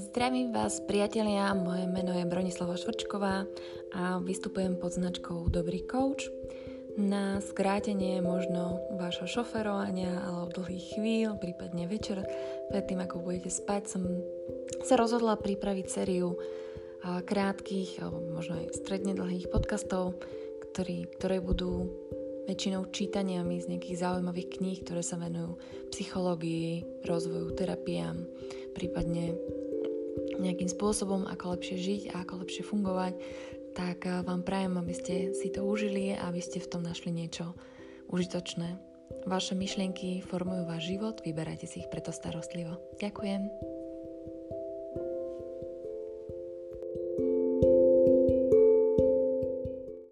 Zdravím vás, priatelia, moje meno je Bronislava Švrčková a vystupujem pod značkou Dobrý coach. Na skrátenie možno vášho šoferovania alebo dlhých chvíľ, prípadne večer, predtým ako budete spať, som sa rozhodla pripraviť sériu krátkých alebo možno aj stredne dlhých podcastov, ktorý, ktoré budú väčšinou čítaniami z nejakých zaujímavých kníh, ktoré sa venujú psychológii, rozvoju, terapiám, prípadne nejakým spôsobom, ako lepšie žiť a ako lepšie fungovať, tak eh, vám prajem, aby ste si to užili a aby ste v tom našli niečo užitočné. Vaše myšlienky formujú váš život, vyberajte si ich preto starostlivo. Ďakujem.